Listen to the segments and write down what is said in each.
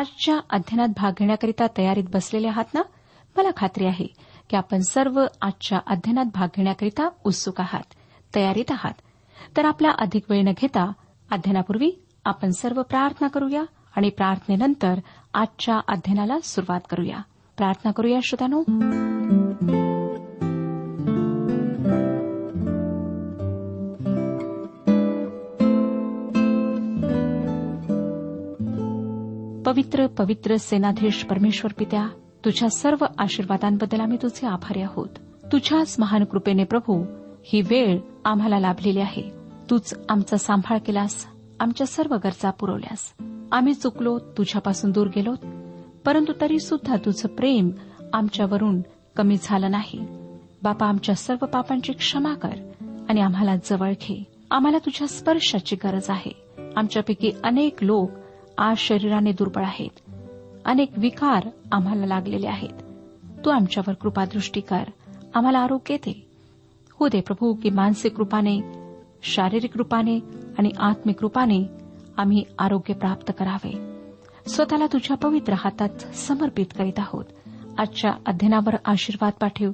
आजच्या अध्ययनात भाग घेण्याकरिता तयारीत बसलेले आहात ना? मला खात्री आहे की आपण सर्व आजच्या अध्ययनात भाग घेण्याकरिता उत्सुक आहात तयारीत आहात. तर आपला अधिक वेळ न घेता अध्ययनापूर्वी आपण सर्व प्रार्थना करूया आणि प्रार्थनेनंतर आजच्या अध्ययनाला सुरुवात करूया. प्रार्थना करूया श्रोत्यानो. पवित्र पवित्र सेनाधीश परमेश्वर पित्या तुझ्या सर्व आशीर्वादांबद्दल आम्ही तुझे आभारी आहोत. तुझ्याच महान कृपेने प्रभू ही वेळ आम्हाला लाभलेली आहे. तूच आमचा सांभाळ केलास आमच्या सर्व गरजा पुरवल्यास. आम्ही चुकलो तुझ्यापासून दूर गेलो परंतु तरी सुद्धा तुझं प्रेम आमच्यावरून कमी झालं नाही. बापा आमच्या सर्व पापांची क्षमा कर आणि आम्हाला जवळ घे. आम्हाला तुझ्या स्पर्शाची गरज आहे. आमच्यापैकी अनेक लोक आज शरीराने दुर्बळ आहेत. अनेक विकार आम्हाला लागलेले आहेत. तू आमच्यावर कृपादृष्टी कर. आम्हाला आरोग्य दे. हो दे प्रभू की मानसिक रूपाने शारीरिक रूपाने आणि आत्मिक रूपाने आम्ही आरोग्य प्राप्त करावे. स्वतःला तुझ्या पवित्र हातात समर्पित करीत आहोत. आजच्या अध्ययनावर आशीर्वाद पाठव.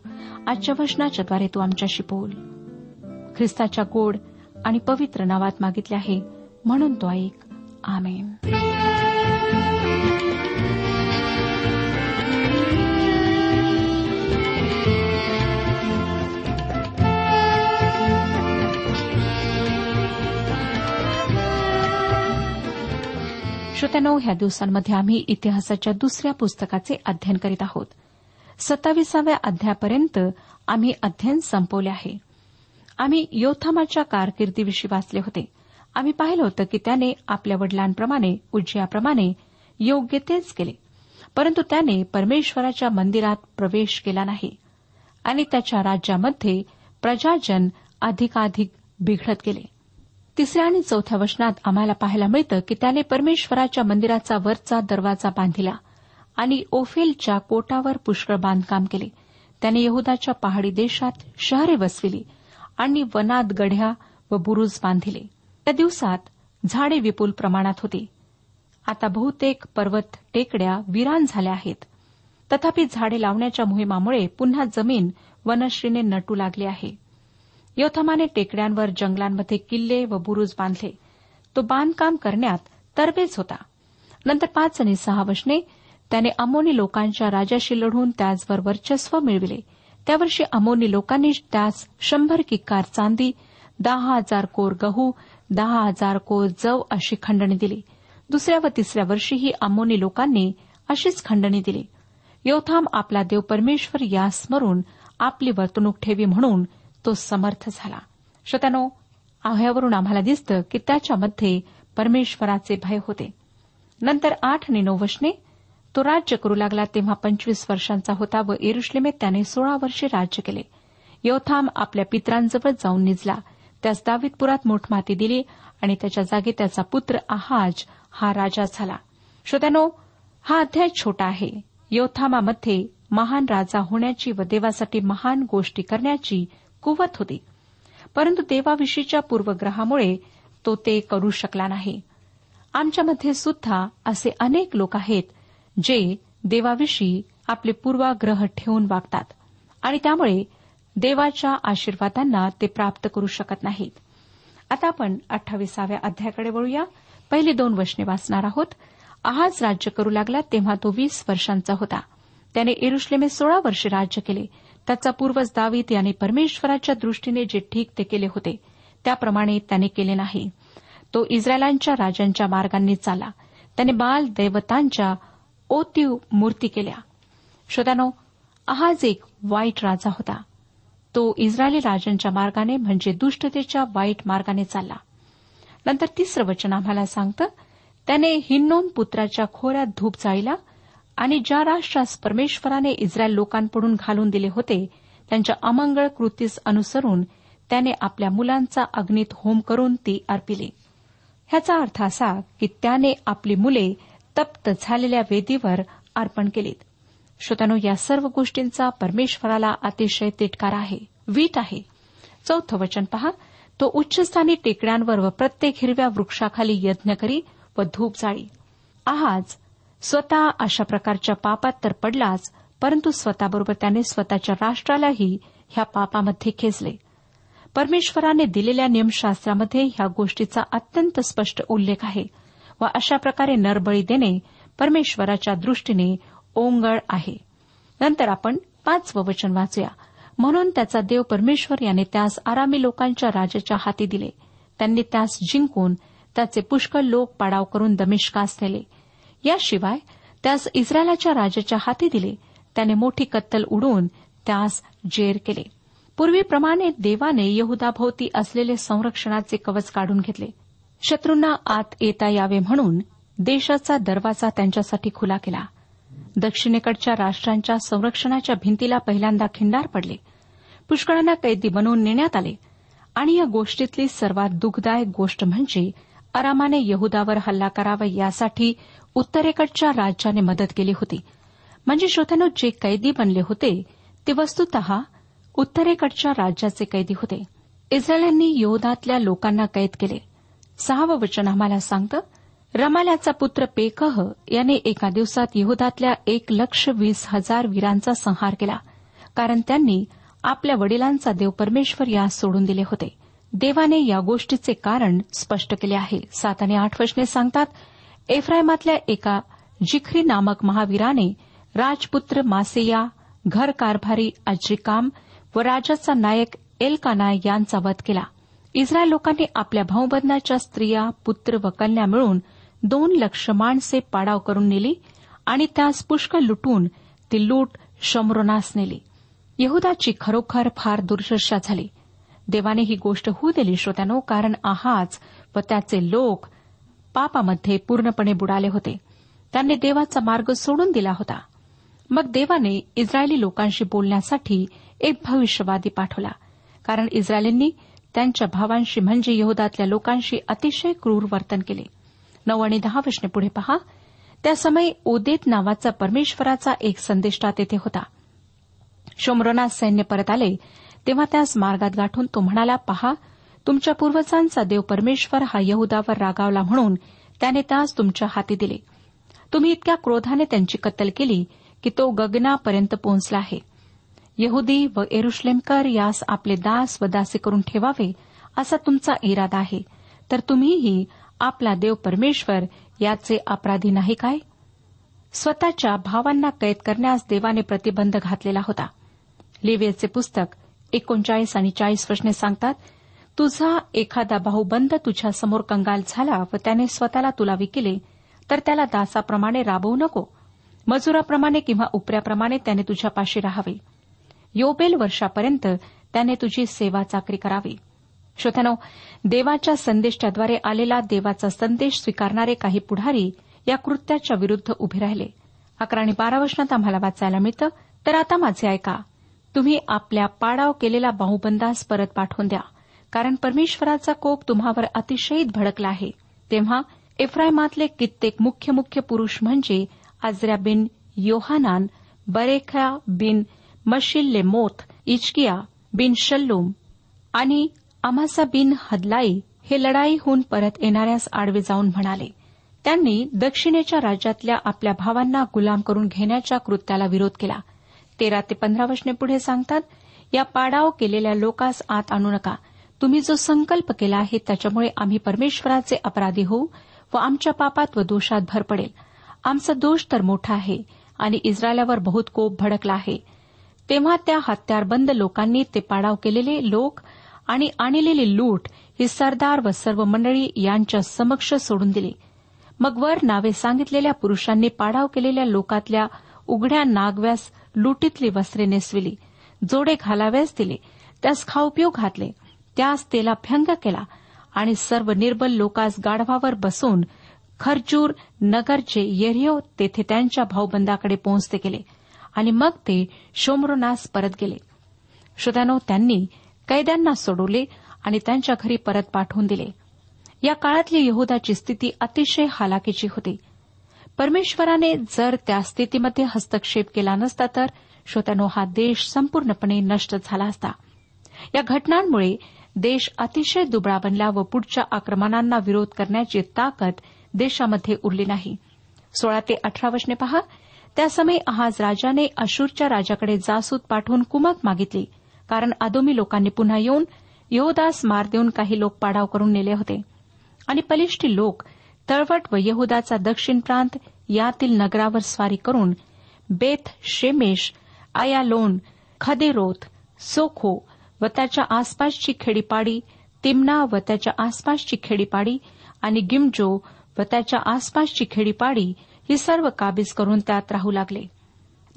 आजच्या वचनाच्याद्वारे तू आमच्याशी बोल. ख्रिस्ताच्या गोड आणि पवित्र नावात मागितले आहे म्हणून तो ऐक. आमेन श्रोत्यानो ह्या दिवसांमध्ये आम्ही इतिहासाच्या दुसऱ्या पुस्तकाचे अध्ययन करीत आहोत. सत्ताविसाव्या अध्यायापर्यंत आम्ही अध्ययन संपवले आहे. आम्ही योथामाच्या कारकिर्दीविषयी वाचले होते. आम्ही पाहिलं होतं की त्याने आपल्या वडिलांप्रमाणे उज्जयाप्रमाणे योग्य तेच केले. परंतु त्याने परमेश्वराच्या मंदिरात प्रवेश केला नाही आणि त्याच्या राज्यामध्ये प्रजाजन अधिकाधिक बिघडत गेले. तिसऱ्या आणि चौथ्या वचनात आम्हाला पाहायला मिळतं की त्याने परमेश्वराच्या मंदिराचा वरचा दरवाजा बांधिला आणि ओफेलच्या कोटावर पुष्कळ बांधकाम केले. त्याने यहदाच्या पहाडी देशात शहरे वसविली आणि वनात गढ्या व बुरुज बांधिले. त्या दिवसात झाडे विपुल प्रमाणात होती. आता बहुतेक पर्वत टेकड्या विरान झाल्या आहेत. तथापि झाडे लावण्याच्या मोहिमामुळे पुन्हा जमीन वनश्रीने नटू लागली आहे. योथमाने टेकड्यांवर जंगलांमध्ये किल्ले व बुरुज बांधले. तो बांधकाम करण्यात तरबेज होता. नंतर पाच आणि सहा वशने त्याने अमोनी लोकांच्या राजाशी लढून त्याचवर वर्चस्व मिळविले. त्या वर्षी अमोनी लोकांनी त्यास शंभर किक्कार चांदी दहा हजार कोर गहू दहा हजार को जव अशी खंडणी दिली. दुसऱ्या व तिसऱ्या वर्षीही अमोनी लोकांनी अशीच खंडणी दिली. योथाम आपला देव परमेश्वर या स्मरून आपली वर्तणूक ठेवी म्हणून तो समर्थ झाला. श्रोत्यानो आह्यावरून आम्हाला दिसतं की त्याच्यामध्ये परमेश्वराचे भय होते. नंतर आठ आणि नऊ वशने तो राज्य करू लागला तेव्हा पंचवीस वर्षांचा होता व एरुश्लेमेत त्याने सोळा वर्षे राज्य केले. योथाम आपल्या पित्रांजवळ जाऊन निजला. त्यास दावीदपुरात मोठमाती दिली आणि त्याच्या जागी त्याचा पुत्र आहाज हा राजा झाला. श्रोत्यानो हा अध्याय छोटा आहे. योथामामध्ये महान राजा होण्याची व देवासाठी महान गोष्टी करण्याची कुवत होती. परंतु देवाविषयीच्या पूर्वग्रहामुळे तो ते करू शकला नाही. आमच्यामध्ये सुद्धा असे अनेक लोक आहेत जे देवाविषयी आपले पूर्वाग्रह ठेवून वागतात. आणि त्यामुळे देवाच्या आशीर्वादांना ते प्राप्त करू शकत नाहीत. आता आपण अठ्ठावीसाव्या अध्यायाकडे वळूया. पहिली दोन वचने वाचणार आहोत. आहाज राज्य करू लागला तेव्हा तो वीस वर्षांचा होता. त्याने एरुश्लेमे सोळा वर्षे राज्य केले. त्याचा पूर्वज दावीत याने परमेश्वराच्या दृष्टीने जे ठीक ते केले होते त्याप्रमाणे त्याने केले नाही. तो इस्रायलांच्या राजांच्या मार्गांनी चाला त्याने बाल दैवतांच्या ओतीव मूर्ती केल्या. श्रोत्यानो आहाज एक वाईट राजा होता. तो इस्रायली राजांच्या मार्गाने म्हणजे दुष्टतेच्या वाईट मार्गाने चालला. नंतर तिसरं वचन आम्हाला सांगतं त्याने हिन्नोन पुत्राच्या खोऱ्यात धूप जाळीला आणि ज्या राष्ट्रास परमेश्वराने इस्रायल लोकांकडून घालून दिले होते त्यांच्या अमंगळ कृतीस अनुसरून त्याने आपल्या मुलांचा अग्नीत होम करून ती अर्पिली. ह्याचा अर्थ असा की त्याने आपली मुले तप्त झालेल्या वेदीवर अर्पण केलीत. श्रोत्यानो या सर्व गोष्टींचा परमेश्वराला अतिशय तिटकार आहे वीट आहे. चौथं वचन पहा. तो उच्चस्थानी टेकड्यांवर व प्रत्येक हिरव्या वृक्षाखाली यज्ञ करी व धूप जाळी. आज स्वतः अशा प्रकारच्या पापात तर पडलाच परंतु स्वतःबरोबर त्याने स्वतःच्या राष्ट्रालाही ह्या पापामध्ये खेचले. परमेश्वराने दिलेल्या नियमशास्त्रामध्ये ह्या गोष्टीचा अत्यंत स्पष्ट उल्लेख आहे व अशा प्रकारे नरबळी देणे परमेश्वराच्या दृष्टीने ओंगळ आहे. नंतर आपण पाचवं वचन वाचूया. म्हणून त्याचा देव परमेश्वर याने त्यास आरामी लोकांच्या राजाच्या हाती दिले. त्यांनी त्यास जिंकून त्याचे पुष्कळ लोक पाडाव करून दमिष्कास नेले. याशिवाय त्यास इस्रायलाच्या राजाच्या हाती दिले. त्याने मोठी कत्तल उडवून त्यास जेर केले. पूर्वीप्रमाणे देवाने यहुदाभोवती असलेले संरक्षणाचे कवच काढून घेतले. शत्रूंना आत येता यावे म्हणून देशाचा दरवाजा त्यांच्यासाठी खुला केला. दक्षिणेकडच्या राष्ट्रांच्या संरक्षणाच्या भिंतीला पहिल्यांदा खिंडार पडले. पुष्कळांना कैदी बनवून नेण्यात आले. आणि या गोष्टीतली सर्वात दुःखदायक गोष्ट म्हणजे अरामाने यहुदावर हल्ला करावा यासाठी उत्तरेकडच्या राज्याने मदत केली होती. म्हणजे श्रोत्यानो जे कैदी बनले होते ते वस्तुत उत्तरेकडच्या राज्याचे कैदी होते. इस्रायलांनी योदातल्या लोकांना कैद केले. सहावं वचन आम्हाला सांगतं रमाल्याचा पुत्र पेकह याने एका दिवसात यहदातल्या एक लक्ष वीस हजार वीरांचा संहार केला कारण त्यांनी आपल्या वडिलांचा देव परमेश्वर यास सोडून दिले होते. देवाने या गोष्टीचे कारण स्पष्ट केले आहे. सात आणि आठ वचने सांगतात एफ्रायमातल्या एका जिखरी नामक महावीराने राजपुत्र मासेया घर कारभारी अज्रिकाम व राजाचा नायक एलकाना यांचा वध केला. इस्रायल लोकांनी आपल्या भाऊबंधाच्या स्त्रिया पुत्र व कन्या मिळून दोन लक्ष माणसे पाडाव करून नेली आणि त्यास पुष्कळ लुटून ती लूट शमरोनास नेली. यहुदाची खरोखर फार दुर्दशा झाली. देवाने ही गोष्ट होऊ दिली श्रोत्यानो कारण आहाज व त्याचे लोक पापामध्ये पूर्णपणे बुडाले होते. त्यांनी देवाचा मार्ग सोडून दिला होता. मग देवाने इस्रायली लोकांशी बोलण्यासाठी एक भविष्यवादी पाठवला. कारण इस्रायलींनी त्यांच्या भावांशी म्हणजे यहदातल्या लोकांशी अतिशय क्रूर वर्तन केले. नऊ आणि दहा वशने पुढे पहा. त्या समय ओदेत नावाचा परमेश्वराचा एक संदेष्टा तेथे होता. शोमरोनास सैन्य परत आले. तेव्हा त्यास मार्गात गाठून तो म्हणाला पहा तुमच्या पूर्वजांचा देव परमेश्वर हा यहुदावर रागावला म्हणून त्याने त्यास तुमच्या हाती दिले. तुम्ही इतक्या क्रोधाने त्यांची कत्तल केली की तो गगनापर्यंत पोहोचला आहे. यहुदी व एरुश्लेमकर यास आपले दास व दासे करून ठेवावे असा तुमचा इरादा आहे. तर तुम्हीही आपला देव परमेश्वर याचे अपराधी नाही काय? स्वतःच्या भावांना कैद करण्यास देवाने प्रतिबंध घातलेला होता. लिवेचे पुस्तक एकोणचाळीस आणि चाळीस वचने सांगतात तुझा एखादा भाऊबंद तुझ्यासमोर कंगाल झाला व त्याने स्वतःला तुला विकिले तर त्याला दासाप्रमाणे राबवू नको. मजुराप्रमाणे किंवा उपऱ्याप्रमाणे त्याने तुझ्यापाशी राहावे. योबेल वर्षापर्यंत त्याने तुझी सेवा चाकरी करावी. श्रोत्यानो देवाच्या संदेशाद्वारे आलेला देवाचा संदेश स्वीकारणारे काही पुढारी या कृत्याच्या विरुद्ध उभे राहिले. अकरा आणि बारा वर्षात आम्हाला वाचायला मिळतं. तर आता माझे ऐका. तुम्ही आपल्या पाडाव केलेला बाहुबंदास परत पाठवून द्या. कारण परमेश्वराचा कोप तुम्हावर अतिशय भडकला आहे. तेव्हा एफ्रायमातले कित्येक मुख्य मुख्य पुरुष म्हणजे आजऱ्या बिन योहानान बरेखा बिन मशिल्ले मोथ इचकिया बिन शल्लूम आणि अमासा बिन हदलाई हे लढाईहून परत येणाऱ्यास आडवे जाऊन म्हणाले. त्यांनी दक्षिणेच्या राज्यातल्या आपल्या भावांना गुलाम करून घेण्याच्या कृत्याला विरोध केला. तेरा ते पंधरा वचने पुढे सांगतात या पाडाव केलेल्या लोकास आत आणू नका. तुम्ही जो संकल्प केला आहे त्याच्यामुळे आम्ही परमेश्वराचे अपराधी होऊ व आमच्या पापात व दोषात भर पडेल. आमचा दोष तर मोठा आहे आणि इस्रायलावर बहुत कोप भडकला आहे. तेव्हा त्या हत्यारबंद लोकांनी ते पाडाव केलेले लोक आणि आणलेली लूट ही सरदार व सर्व मंडळी यांच्या समक्ष सोडून दिली. मग वर नावे सांगितलेल्या पुरुषांनी पाडाव केलेल्या लोकातल्या उघड्या नागव्यास लुटीतली वस्त्रे नेसविली जोडे घालाव्यास दिले त्यास खाऊपिऊ घातले त्यास तेला भ्यंग केला आणि सर्व निर्बल लोकास गाढवावर बसून खरजूर नगरचे येरिओ तेथे त्यांच्या भाऊबंदाकडे पोहोचते गेले आणि मग ते शोमरोनास परत गेले. श्रोत्यानो त्यांनी कैद्यांना सोडवले आणि त्यांच्या घरी परत पाठवून दिले. या काळातली यहदाची स्थिती अतिशय हालाकीची होती. परमेश्वराने जर त्या स्थितीमध्ये हस्तक्षेप केला नसता तर श्रोत्यानो हा देश संपूर्णपणे नष्ट झाला असता. या घटनांमुळे देश अतिशय दुबळा बनला व पुढच्या आक्रमणांना विरोध करण्याची ताकद देशामध्ये उरली नाही. सोळा ते अठरा वशने पहा त्यासमयी आहाज राजाने अशूरच्या राजाकडे जासूत पाठवून कुमक मागितली. कारण आदोमी लोकांनी पुन्हा येऊन यहोदास मार देऊन काही लोक पाडाव करून नेले होते. आणि पलिष्टी लोक तळवट व यहुदाचा दक्षिण प्रांत यातील नगरावर स्वारी करून बेथ शेमेश आयालोन खदेरोथ सोखो व त्याच्या आसपासची खेडीपाडी तिमना व त्याच्या आसपासची खेडीपाडी आणि गिमजो व त्याच्या आसपासची खेडीपाडी ही सर्व काबीज करून त्यात राहू लागले.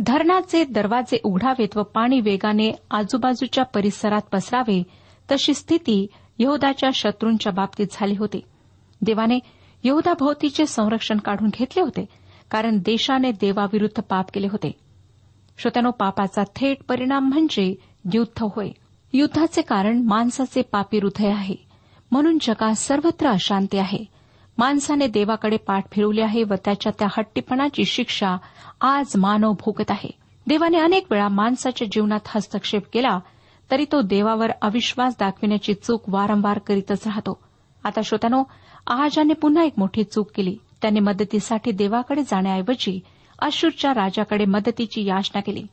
धरणाचे दरवाजे उघडावेत व पाणी वेगाने आजूबाजूच्या परिसरात पसरावे तशी स्थिती यहदाच्या शत्रूंच्या बाबतीत झाली होती. देवाने यहदाभोवतीचे संरक्षण काढून घेतले होते कारण देशाने देवाविरुद्ध पाप केले होते. श्रोत्यानो पापाचा थेट परिणाम म्हणजे युद्ध होय. युद्धाचे कारण माणसाचे पापी हृदय आहे. म्हणून जगात सर्वत्र अशांती आहे. माणसाने देवाकडे पाठ फिरवली आहे व त्याच्या त्या हट्टीपणाची शिक्षा आज मानव भोगत आहे. देवाने अनेक वेळा माणसाच्या जीवनात हस्तक्षेप केला तरी तो देवावर अविश्वास दाखविण्याची चूक वारंवार करीतच राहतो. आता श्रोत्यानो आहाजाने पुन्हा एक मोठी चूक केली. त्याने मदतीसाठी देवाकडे जाण्याऐवजी अशूरच्या राजाकडे मदतीची याचना केली.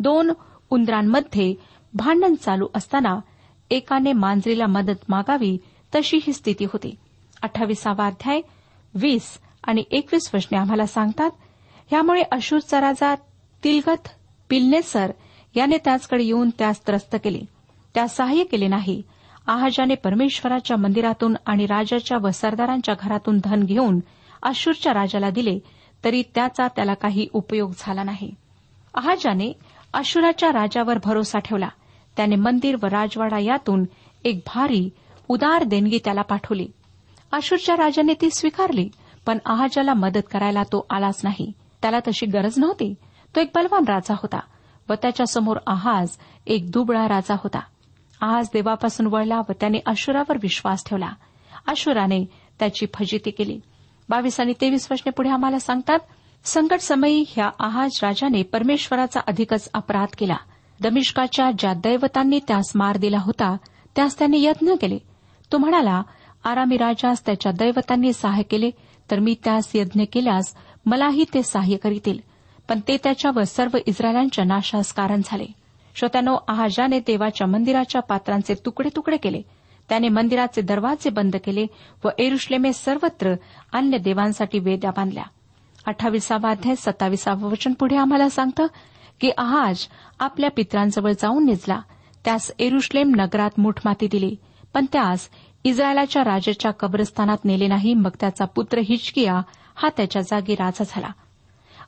दोन उंदरांमध्ये भांडण चालू असताना एकाने मांजरीला मदत मागावी तशी ही स्थिती होती. अठ्ठावीसावा अध्याय वीस आणि एकवीस वचने आम्हाला सांगतात यामुळे अशूरचा राजा तिलगत पिल्नेसर याने त्याचकडे येऊन त्यास त्रस्त केले. त्यास सहाय्य केले नाही. आहाजाने परमेश्वराच्या मंदिरातून आणि राजाच्या व सरदारांच्या घरातून धन घेऊन अशूरच्या राजाला दिले तरी त्याचा त्याला काही उपयोग झाला नाही. आहाजाने अशुराच्या राजावर भरोसा ठेवला. त्याने मंदिर व राजवाडा यातून एक भारी उदार देणगी त्याला पाठवली. अशूरच्या राजाने ती स्वीकारली पण आहाजाला मदत करायला तो आलाच नाही. त्याला तशी गरज नव्हती. तो एक बलवान राजा होता व त्याच्यासमोर आहाज एक दुबळा राजा होता. आहाज देवापासून वळला व त्याने अशुरावर विश्वास ठेवला. अशुराने त्याची फजिती केली. बावीस आणि तेवीस वर्षने पुढे आम्हाला सांगतात संकट समयी ह्या आहाज राजाने परमेश्वराचा अधिकच अपराध केला. दमिष्काच्या ज्या दैवतांनी त्यास मार दिला होता त्यास त्याने यत्न केले. तो म्हणाला आरामी राजास त्याच्या दैवतांनी सहाय्य केले तर मी त्यास यज्ञ केल्यास मलाही ते सहाय्य करीतील. पण ते त्याच्यावर सर्व इस्रायलांच्या नाशास कारण झाले. श्रोत्यानो आहाजाने देवाच्या मंदिराच्या पात्रांचे तुकडे तुकडे केले. त्याने मंदिराचे दरवाजे बंद केले व एरुश्लेमे सर्वत्र अन्य देवांसाठी वेद्या बांधल्या. अठ्ठावीसावा अध्याय सत्तावीसावं वचन पुढे आम्हाला सांगतं की आहाज आपल्या पित्रांजवळ जाऊन निजला. त्यास एरुश्लेम नगरात मुठमाती दिली. पण त्यास इस्रायलाच्या राजाच्या कब्रस्थानात नेले नाही मग त्याचा पुत्र हिचकिया हा त्याच्या जागी राजा झाला.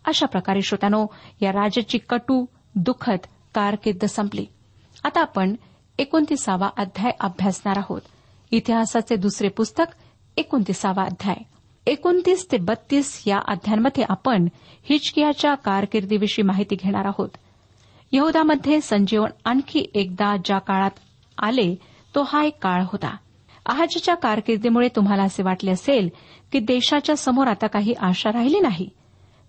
अशा प्रकारे श्रोत्यानो या राजाची कटू दुःखद कारकीर्द संपली. आता आपण एकोणतीसावा अध्याय अभ्यासणार आहोत. इतिहासाचे दुसरे पुस्तक एकोणतीसावा अध्याय. एकोणतीस ते बत्तीस या अध्यायांमध्ये आपण हिचकियाच्या कारकिर्दीविषयी माहिती घेणार आहोत. यहदामध्ये संजीवन आणखी एकदा ज्या काळात आले तो हा एक काळ होता. आजच्या कारकिर्दीमुळे तुम्हाला असे वाटले असेल की देशाच्या समोर आता काही आशा राहिली नाही.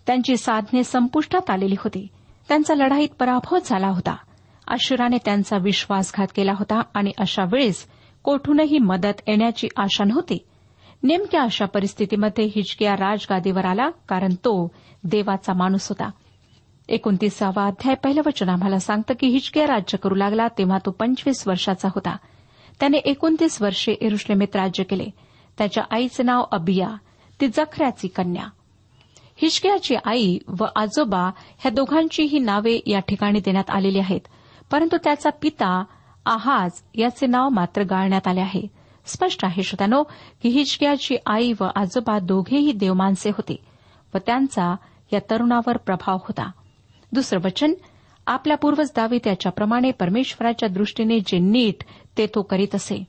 त्यांची साधने संपुष्टात आलेली होती. त्यांचा लढाईत पराभव झाला होता. अशुराने त्यांचा विश्वासघात केला होता आणि अशा वेळेस कोठूनही मदत येण्याची आशा नव्हती. नेमक्या अशा परिस्थितीमध्ये हिचकिया राजगादीवर आला कारण तो देवाचा माणूस होता. एकोणतीसावा अध्याय पहिलं वचन आम्हाला सांगतं की हिचकिया राज्य करू लागला तेव्हा तो पंचवीस वर्षाचा होता. त्याने एकोणतीस वर्षे एरुश्लेमेत राज्य केले. त्याच्या आईचं नाव अबिया ती जखऱ्याची कन्या. हिचकियाची आई व आजोबा ह्या दोघांचीही नावे या ठिकाणी देण्यात आलेली आहेत. परंतु त्याचा पिता आहाज याचे नाव मात्र गाळण्यात आले आहे. स्पष्ट आहे श्रोत्यानो की हिचक्याची आई व आजोबा दोघेही देवमानसे होते व त्यांचा या तरुणावर प्रभाव होता. दुसरं वचन आपल्या पूर्वज दावी त्याच्याप्रमाणे परमेश्वराच्या दृष्टीने जे नीट ते तो करीत असे.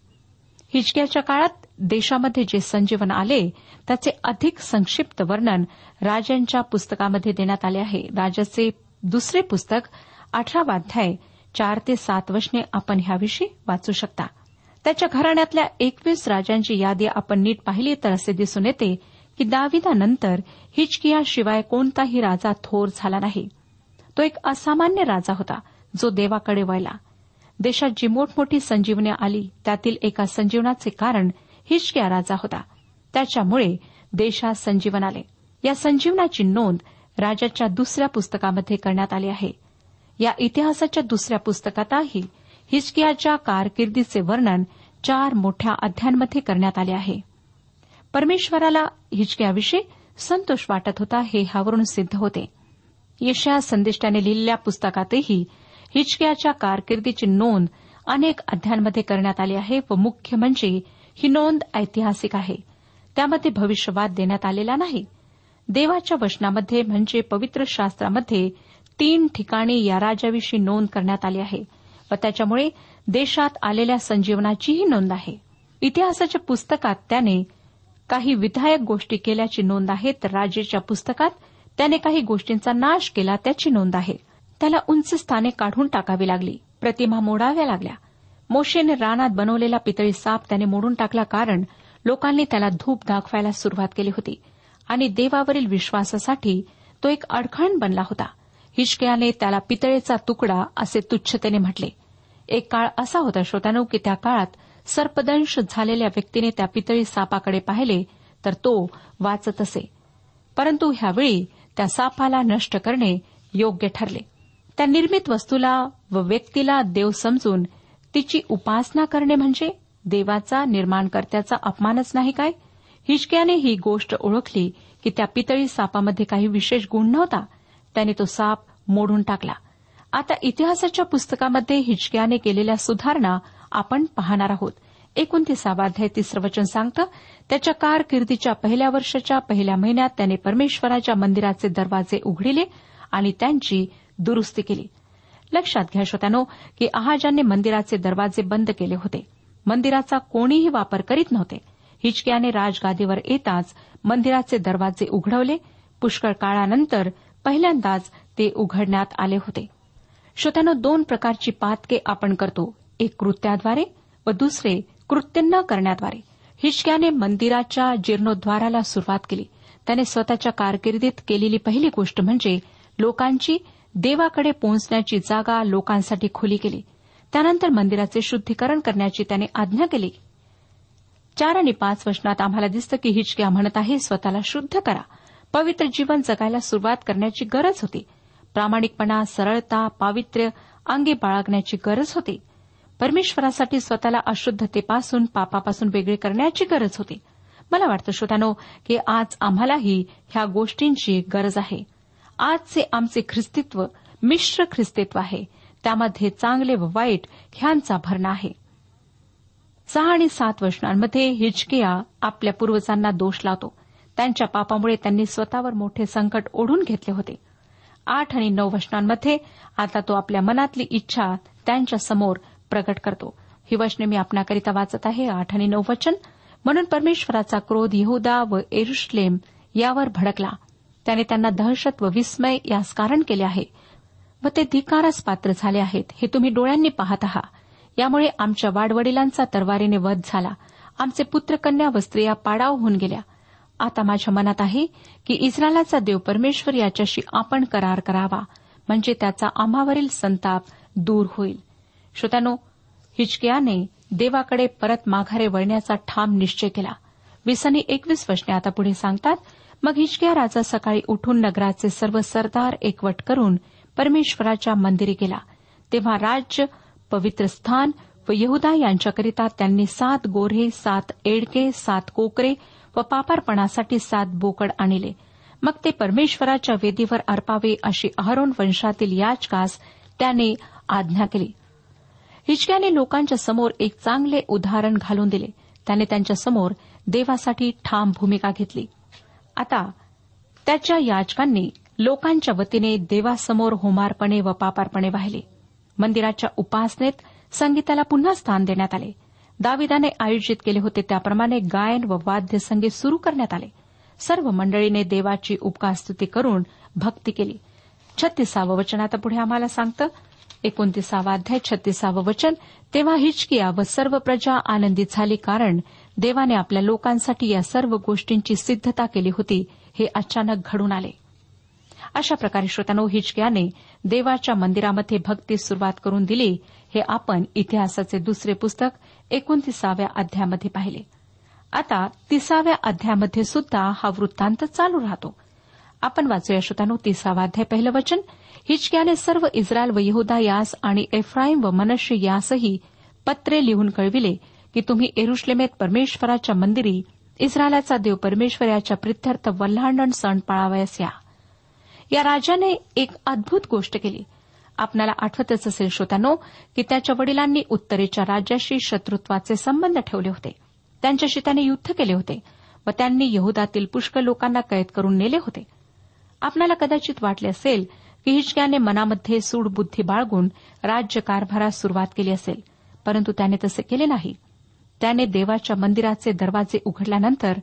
हिचक्याच्या काळात देशामध्ये जे संजीवन आले त्याचे अधिक संक्षिप्त वर्णन राजांच्या पुस्तकामध्ये देण्यात आले आहे. राजाचे दुसरे पुस्तक अठरावाध्याय चार ते सात वशने आपण ह्याविषयी वाचू शकता. त्याच्या घराण्यातल्या एकवीस राजांची यादी आपण नीट पाहिली तर असे दिसून येते की दाविदानंतर हिचकियाशिवाय कोणताही राजा थोर झाला नाही. तो एक असामान्य राजा होता जो देवाकडे वळला. देशात जी मोठमोठी संजीवनी आली त्यातील एका संजीवनाचे कारण हिचक्या राजा होता. त्याच्यामुळे देशात संजीवन आले. या संजीवनाची नोंद राजाच्या दुसऱ्या पुस्तकामध्ये करण्यात आली आहे. या इतिहासाच्या दुसऱ्या पुस्तकातही हिचकियाच्या कारकिर्दीचे वर्णन चार मोठ्या अध्यायांमध्ये करण्यात आले आहे. परमेश्वराला हिचक्याविषयी संतोष वाटत होता हे ह्यावरून सिद्ध होते. यशया संदिष्टाने लिहिलेल्या पुस्तकातही हिचक्याच्या कारकिर्दीची नोंद अनेक अध्यायांमध्ये करण्यात आली आहे व मुख्य म्हणजे ही नोंद ऐतिहासिक आहे. त्यामध्ये भविष्यवाद देण्यात आलेला नाही. देवाच्या वचनामध्ये म्हणजे पवित्र शास्त्रामध्ये तीन ठिकाणी या राजाविषयी नोंद करण्यात आली आहे व त्याच्यामुळे देशात आलेल्या संजीवनाचीही नोंद आहे. इतिहासाच्या पुस्तकात त्याने काही विधायक गोष्टी केल्याची नोंद आहे तर राजेच्या पुस्तकात त्याने काही गोष्टींचा नाश केला त्याची नोंद आहे. त्याला उंच स्थाने काढून टाकावी लागली. प्रतिमा मोडाव्या लागल्या. मोशेने रानात बनवलेला पितळी साप त्याने मोडून टाकला कारण लोकांनी त्याला धूप दाखवायला सुरुवात केली होती आणि देवावरील विश्वासासाठी तो एक अडखण बनला होता. हिचकयाने त्याला पितळेचा तुकडा असे तुच्छतेने म्हटले. एक काळ असा होता श्रोत्यानो की त्या काळात सर्पदंश झालेल्या व्यक्तीने त्या पितळी सापाकडे पाहिले तर तो वाचत असे. परंतु ह्यावेळी त्या सापाला नष्ट करणे योग्य ठरले. त्या निर्मित वस्तूला व व्यक्तीला देव समजून तिची उपासना करणे म्हणजे देवाचा निर्माणकर्त्याचा अपमानच नाही काय? हिचक्याने ही गोष्ट ओळखली की त्या पितळी सापामध्ये काही विशेष गुण नव्हता. त्याने तो साप मोडून टाकला. आता इतिहासाच्या पुस्तकामध्ये हिचक्याने केलेल्या सुधारणा आपण पाहणार आहोत. एकोणतीसावा अध्याय तिसरं वचन सांगतं त्याच्या कारकिर्दीच्या पहिल्या वर्षाच्या पहिल्या महिन्यात त्याने परमेश्वराच्या मंदिराचे दरवाजे उघडिले आणि त्यांची दुरुस्ती केली. लक्षात घ्या श्रोत्यानो की आहाजांनी मंदिराचे दरवाजे बंद केले होते. मंदिराचा कोणीही वापर करीत नव्हते. हिचक्याने राजगादीवर येताच मंदिराचे दरवाजे उघडवले. पुष्कळ काळानंतर पहिल्यांदाच ते उघडण्यात आले होते. श्रोत्यानो दोन प्रकारची पातके आपण करतो. एक कृत्याद्वारे व दुसरे कृत्य न करण्याद्वारे. हिचक्याने मंदिराच्या जीर्णोद्वाराला सुरुवात केली. त्याने स्वतःच्या कारकिर्दीत केलेली पहिली गोष्ट म्हणजे लोकांची देवाकडे पोहोचण्याची जागा लोकांसाठी खुली केली. त्यानंतर मंदिराचे शुद्धीकरण करण्याची त्याने आज्ञा केली. चार आणि पाच वचनात आम्हाला दिसतं की हिचक्या म्हणत आहे स्वतःला शुद्ध करा. पवित्र जीवन जगायला सुरुवात करण्याची गरज होती. प्रामाणिकपणा सरळता पावित्र्य अंगी बाळगण्याची गरज होती. परमेश्वरासाठी स्वतःला अशुद्धतेपासून पापापासून वेगळे करण्याची गरज होती. मला वाटतं श्रोत्यानो की आज आम्हालाही ह्या गोष्टींची गरज आहे. आजचे आमचे ख्रिस्तित्व मिश्र ख्रिस्तित्व आहे. त्यामध्ये चांगले व वाईट ह्यांचा भरणा आहे. सहा आणि सात वर्षांमध्ये हिचकिया आपल्या पूर्वजांना दोष लावतो. त्यांच्या पापामुळे त्यांनी स्वतःवर मोठे संकट ओढून घेतले होते. आठ आणि नऊ वर्षांमध्ये आता तो आपल्या मनातली इच्छा त्यांच्यासमोर प्रकट करतो. ही वचने मी आपणाकरिता वाचत आहे आठ आणि नऊ वचन. म्हणून परमेश्वराचा क्रोध यहुदा व एरुश्लेम यावर भडकला. त्याने त्यांना दहशत व विस्मय यास कारण केले आहे. व ते धिकारास पात्र झाले आहेत हे तुम्ही डोळ्यांनी पाहत आहात यामुळे आमच्या वाडवडिलांचा तरवारीने वध झाला. आमचे पुत्रकन्या व स्त्रिया पाडाव होऊन गेल्या. आता माझ्या मनात आहे की इस्रायलाचा देव परमेश्वर याच्याशी आपण करार करावा म्हणजे त्याचा आम्हावरील संताप दूर होईल. श्रोत्यानो हिचकियाने देवाकडे परत माघारे वळण्याचा ठाम निश्चय केला. विसनी एकवीस वचने आता पुढे सांगतात मग हिचकिया राजा सकाळी उठून नगराचे सर्व सरदार एकवट करून परमेश्वराच्या मंदिरी गेला. तेव्हा राज्य पवित्र स्थान व यहुदा यांच्याकरिता त्यांनी सात गोरे सात एडके सात कोकरे व पापारपणासाठी सात बोकड आणले. मग ते परमेश्वराच्या वेदीवर अर्पावे अशी अहरोन वंशातील याचकास त्याने आज्ञा केली. हिचक्याने लोकांच्या समोर एक चांगले उदाहरण घालून दिले. त्याने त्यांच्यासमोर देवासाठी ठाम भूमिका घेतली. आता त्याच्या याचकांनी लोकांच्या वतीने देवासमोर होमारपणे व पापारपणे वाहिले. मंदिराच्या उपासनेत संगीताला पुन्हा स्थान देण्यात आले. दाविदाने आयोजित केले होते त्याप्रमाणे गायन व वाद्य संगीत सुरू करण्यात आले. सर्व मंडळीने देवाची उपकास्तुती करून भक्ती केली. छत्तीसावं वचन आता पुढे आम्हाला सांगतं. एकोणतीसावा अध्याय छत्तीसावं वचन. तेव्हा हिचकिया व सर्व प्रजा आनंदित झाली कारण देवाने आपल्या लोकांसाठी या सर्व गोष्टींची सिद्धता केली होती. हे अचानक घडून आले. अशा प्रकारे श्रोत्यानो हिचक्याने देवाच्या मंदिरामध्ये भक्ती सुरुवात करून दिली. हे आपण इतिहासाचे दुसरे पुस्तक एकोणतीसाव्या अध्यायामध्ये पाहिले. आता तिसाव्या अध्यायामध्ये सुद्धा हा वृत्तांत चालू राहतो. आपण वाचूया श्रोतानो तिसावाध्याय पहिलं वचन. हिचक्याने सर्व इस्रायल व यहुदा यास आणि एफ्राईम व मनश्य यासही पत्रे लिहून कळविले की तुम्ही एरुश्लेमेत परमेश्वराच्या मंदिरी इस्रायलाचा देव परमेश्वर याच्या प्रित्यर्थ वल्हांडण सण पाळावयास या. या राजाने एक अद्भुत गोष्ट केली. आपल्याला आठवतच असेल श्रोतानो की त्याच्या वडिलांनी उत्तरेच्या राज्याशी शत्रुत्वाचे संबंध ठेवले होते. त्यांच्याशी त्याने युद्ध केले होते व त्यांनी यहुदातील पुष्कळ लोकांना कैद करून नेले होते. आपणाला कदाचित वाटले असेल की हिचक्याने मनामध्ये सूडबुद्धी बाळगून राज्यकारभारास सुरुवात केली असेल परंतु त्याने तसे केले नाही. त्याने देवाच्या मंदिराचे दरवाजे उघडल्यानंतर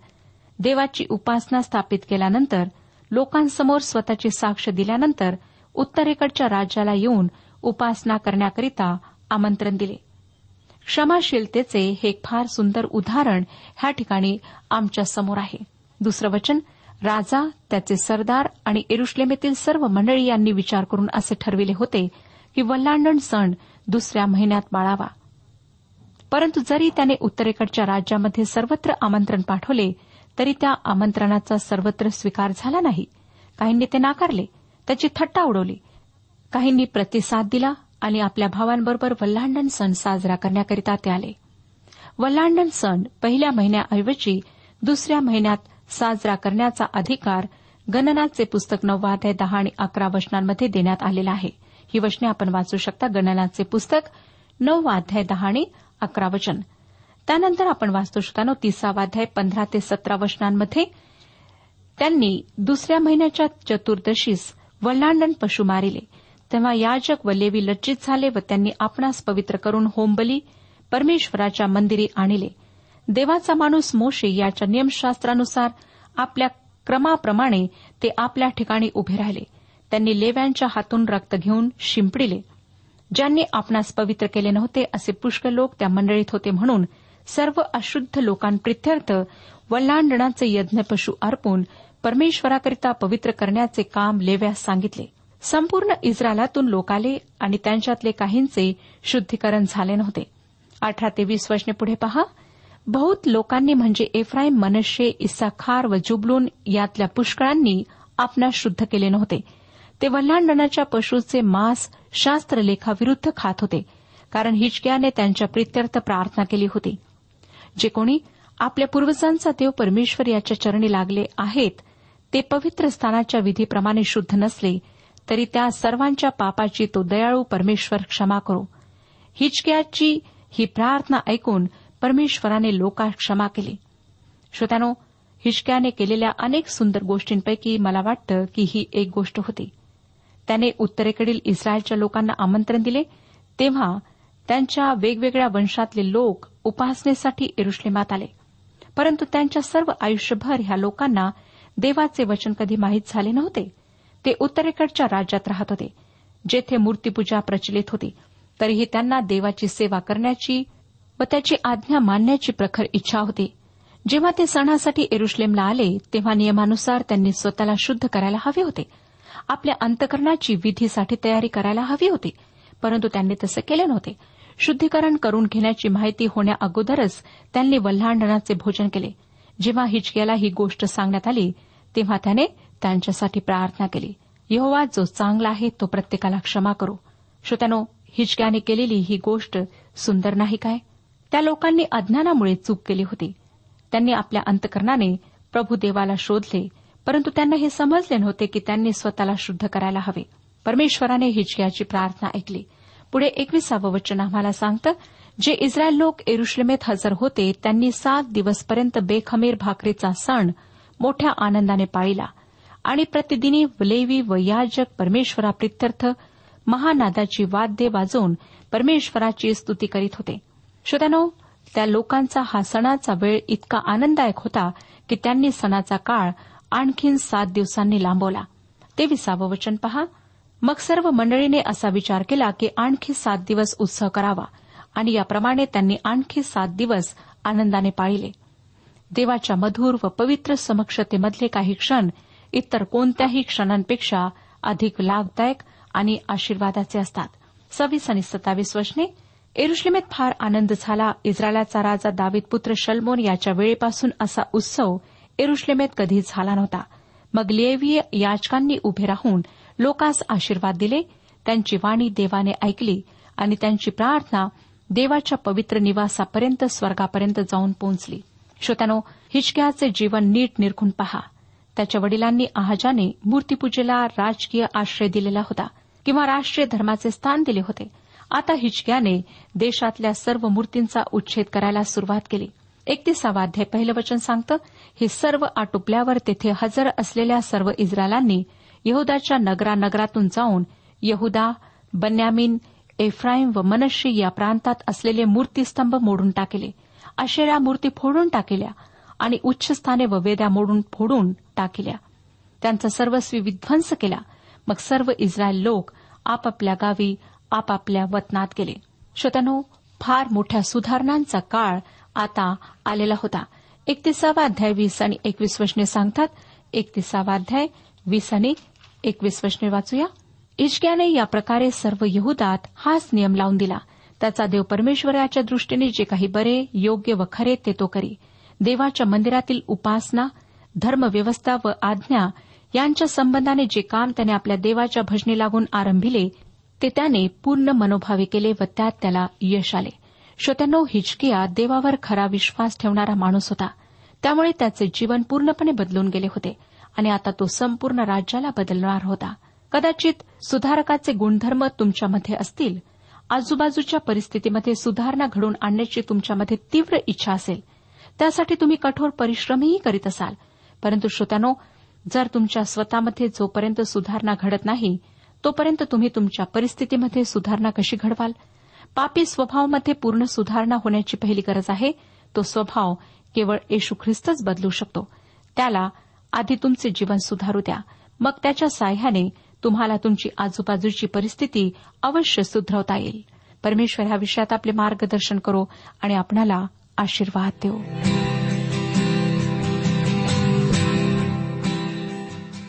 देवाची उपासना स्थापित केल्यानंतर लोकांसमोर स्वतःची साक्ष दिल्यानंतर उत्तरेकडच्या राज्याला येऊन उपासना करण्याकरिता आमंत्रण दिले. क्षमाशीलतेचे हे फार सुंदर उदाहरण ह्या ठिकाणी आमच्यासमोर आहे. दुसरं वचन राजा त्याचे सरदार आणि एरुश्लेमेतील सर्व मंडळी यांनी विचार करून असे ठरविले होते की वल्लांडण सण दुसऱ्या महिन्यात बाळावा. परंतु जरी त्याने उत्तरेकडच्या राज्यामध्ये सर्वत्र आमंत्रण पाठवले तरी त्या आमंत्रणाचा सर्वत्र स्वीकार झाला नाही. काहींनी ते नाकारले त्याची थट्टा उडवली. काहींनी प्रतिसाद दिला आणि आपल्या भावांबरोबर वल्लांडण सण साजरा करण्याकरिता ते आले. वल्लांडण सण पहिल्या महिन्याऐवजी दुसऱ्या महिन्यात साजरा करण्याचा अधिकार गणनाचे पुस्तक नववाध्याय दहा आणि अकरा वचनांमध्ये देण्यात आलेला आहे. ही वचने आपण वाचू शकता. गणनाचे पुस्तक नववाध्याय दहा आणि अकरा वचन. त्यानंतर आपण वाचतो शकतानो तिसावाध्याय पंधरा ते सतरा वचनांमध्ये त्यांनी दुसऱ्या महिन्याच्या चतुर्दशीस वल्लांडण पशु मारिले. तेव्हा याजक व लेवी लज्जित झाले व त्यांनी आपणास पवित्र करून होमबली परमेश्वराच्या मंदिरी आणले. देवाचा माणूस मोशे याच्या नियमशास्त्रानुसार आपल्या क्रमाप्रमाणे ते आपल्या ठिकाणी उभे राहिले. त्यांनी लेव्यांच्या हातून रक्त घेऊन शिंपडिले. ज्यांनी आपणास पवित्र केले नव्हते असे पुष्कळ लोक त्या मंडळीत होते म्हणून सर्व अशुद्ध लोकांप्रित्यर्थ वल्लांडणाचे यज्ञपशू अर्पून परमेश्वराकरिता पवित्र करण्याचे काम लेव्यास सांगितले. संपूर्ण इस्रायलातून लोक आले आणि त्यांच्यातले काहींचे शुद्धीकरण झाले नव्हते. अठरा ते वीस वर्षने पुढे पहा. बहुत लोकांनी म्हणजे एफ्राईम मनशे इस्साखार व जुबलून यातल्या पुष्कळांनी आपणास शुद्ध केले नव्हते. ते वल्लांडणाच्या पशूचे मांस शास्त्रलेखाविरुद्ध खात होते कारण हिचक्याने त्यांच्या प्रित्यर्थ प्रार्थना केली होती. जे कोणी आपल्या पूर्वजांचा देव परमेश्वर याच्या चरणी लागले आहेत ते पवित्र स्थानाच्या विधीप्रमाणे शुद्ध नसले तरी त्या सर्वांच्या पापाची तो दयाळू परमेश्वर क्षमा करो. हिचक्याची ही प्रार्थना ऐकून परमेश्वराने लोकांस क्षमा केली. श्रोत्यानो हिचक्याने केलेल्या अनेक सुंदर गोष्टींपैकी मला वाटतं की ही एक गोष्ट होती. त्याने उत्तरेकडील इस्रायलच्या लोकांना आमंत्रण दिले तेव्हा त्यांच्या वेगवेगळ्या वंशातले लोक उपासनेसाठी एरुश्लेमात आले. परंतु त्यांच्या सर्व आयुष्यभर ह्या लोकांना देवाचे वचन कधी माहीत झाले नव्हते. ते उत्तरेकडच्या राज्यात राहत होते. जेथे मूर्तीपूजा प्रचलित होती तरीही त्यांना देवाची सेवा करण्याची व त्याची आज्ञा मानण्याची प्रखर इच्छा होती. जेव्हा ते सणासाठी एरुश्लेमला आले तेव्हा नियमानुसार त्यांनी स्वतःला शुद्ध करायला हवे होते. आपल्या अंतकरणाची विधीसाठी तयारी करायला हवी होती परंतु त्यांनी तसे केले नव्हते. शुद्धीकरण करून घेण्याची माहिती होण्याअगोदरच त्यांनी वल्हांडणाचे भोजन केले. जेव्हा हिचक्याला ही गोष्ट सांगण्यात आली तेव्हा त्याने त्यांच्यासाठी प्रार्थना केली. यहोवा जो चांगला आहे तो प्रत्येकाला क्षमा करो. श्रोत्यानो हिचक्याने केलेली ही गोष्ट सुंदर नाही काय? त्या लोकांनी अज्ञानामुळे चूक केली होती. त्यांनी आपल्या अंतकरणाने प्रभू देवाला शोधले परंतु त्यांना हे समजले नव्हते की त्यांनी स्वतःला शुद्ध करायला हवे. परमेश्वराने हिजकियाची प्रार्थना ऐकली. पुढे एकविसावं वचन आम्हाला सांगतं जे इस्रायल लोक एरुश्लेमेत हजर होते त्यांनी सात दिवसपर्यंत बेखमीर भाकरीचा सण मोठ्या आनंदाने पाळला. आणि प्रतिदिनी लेवी व याजक परमेश्वराप्रित्यर्थ महानादाची वाद्ये वाजवून परमेश्वराची स्तुती करीत होते. श्रोत्यानो त्या लोकांचा हा सणाचा वेळ इतका आनंददायक होता की त्यांनी सणाचा काळ आणखीन सात दिवसांनी लांबवला. ते विसावं वचन पहा. मग सर्व मंडळीने असा विचार केला की आणखी सात दिवस उत्सव करावा आणि याप्रमाणे त्यांनी आणखी सात दिवस आनंदाने पाळले. देवाच्या मधुर व पवित्र समक्षतेमधले काही क्षण इतर कोणत्याही क्षणांपेक्षा अधिक लाभदायक आणि आशीर्वादाचे असतात. सव्वीस आणि सत्तावीस वचने एरुश्लेमेत फार आनंद झाला. इस्रायलाचा राजा दावीद पुत्र शलमोन याच्या वेळेपासून असा उत्सव एरुश्लेमेत कधी झाला नव्हता. मग लेवीय याचकांनी उभे राहून लोकांस आशीर्वाद दिले त्यांची वाणी देवाने ऐकली आणि त्यांची प्रार्थना देवाच्या पवित्र निवासापर्यंत स्वर्गापर्यंत जाऊन पोहोचली. श्रोत्यानो हिचक्याचे जीवन नीट निरखून पहा. त्याच्या वडिलांनी आहाजाने मूर्तीपूजेला राजकीय आश्रय दिलेला होता किंवा राष्ट्रीय धर्माचे स्थान दिले होते. आता हिचक्याने देशातल्या सर्व मूर्तींचा उच्छेद करायला सुरुवात केली. एकतीसावा अध्याय पहिलं वचन सांगतं हे सर्व आटोपल्यावर तेथे हजर असलेल्या सर्व इस्रायलांनी यहुदाच्या नगरानगरातून जाऊन यहुदा बन्यामीन एफ्राईम व मनशी या प्रांतात असलेले मूर्तीस्तंभ मोडून टाकले. अशेरा मूर्ती फोडून टाकल्या आणि उच्चस्थाने व वेद्या मोडून फोडून टाकल्या. त्यांचा सर्वस्वी विध्वंस केला. मग सर्व इस्रायल लोक आपापल्या गावी आपापल्या वतनात गेले. श्रोत्यानो फार मोठ्या सुधारणांचा काळ आता आलेला होता. एकतीसावा अध्याय वीस आणि एकवीस वचने सांगतात एकतीसावा अध्याय वीस आणि एकवीस वचने वाचूया. इश्क्याने या प्रकारे सर्व यहुदात हाच नियम लावून दिला. त्याचा देव परमेश्वराच्या दृष्टीने जे काही बरे योग्य व खरे ते तो करी. देवाच्या मंदिरातील उपासना धर्मव्यवस्था व आज्ञा यांच्या संबंधाने जे काम त्याने आपल्या देवाच्या भजनी लागून आरंभिले ते त्याने पूर्ण मनोभावे केले व त्यात त्याला यश आले. श्रोत्यानो हिचकिया देवावर खरा विश्वास ठेवणारा माणूस होता. त्यामुळे त्याचे जीवन पूर्णपणे बदलून गेले होते आणि आता तो संपूर्ण राज्याला बदलणार होता. कदाचित सुधारकाचे गुणधर्म तुमच्यामध्ये असतील. आजूबाजूच्या परिस्थितीमध्ये सुधारणा घडून आणण्याची तुमच्यामध्ये तीव्र इच्छा असेल. त्यासाठी तुम्ही कठोर परिश्रमही करीत असाल. परंतु श्रोत्यानो जर तुमच्या स्वतःमध्ये जोपर्यंत सुधारणा घडत नाही तोपर्यंत तुम्ही तुमच्या परिस्थितीमध्ये सुधारणा कशी घडवाल? पापी स्वभावामध्ये पूर्ण सुधारणा होण्याची पहिली गरज आहे. तो स्वभाव केवळ येशू ख्रिस्तच बदलू शकतो. त्याला आधी तुमचे जीवन सुधारू द्या. मग त्याच्या साह्याने तुम्हाला तुमची आजूबाजूची परिस्थिती अवश्य सुधरवता येईल. परमेश्वर ह्या विषयात आपले मार्गदर्शन करो आणि आपणाला आशीर्वाद देऊ.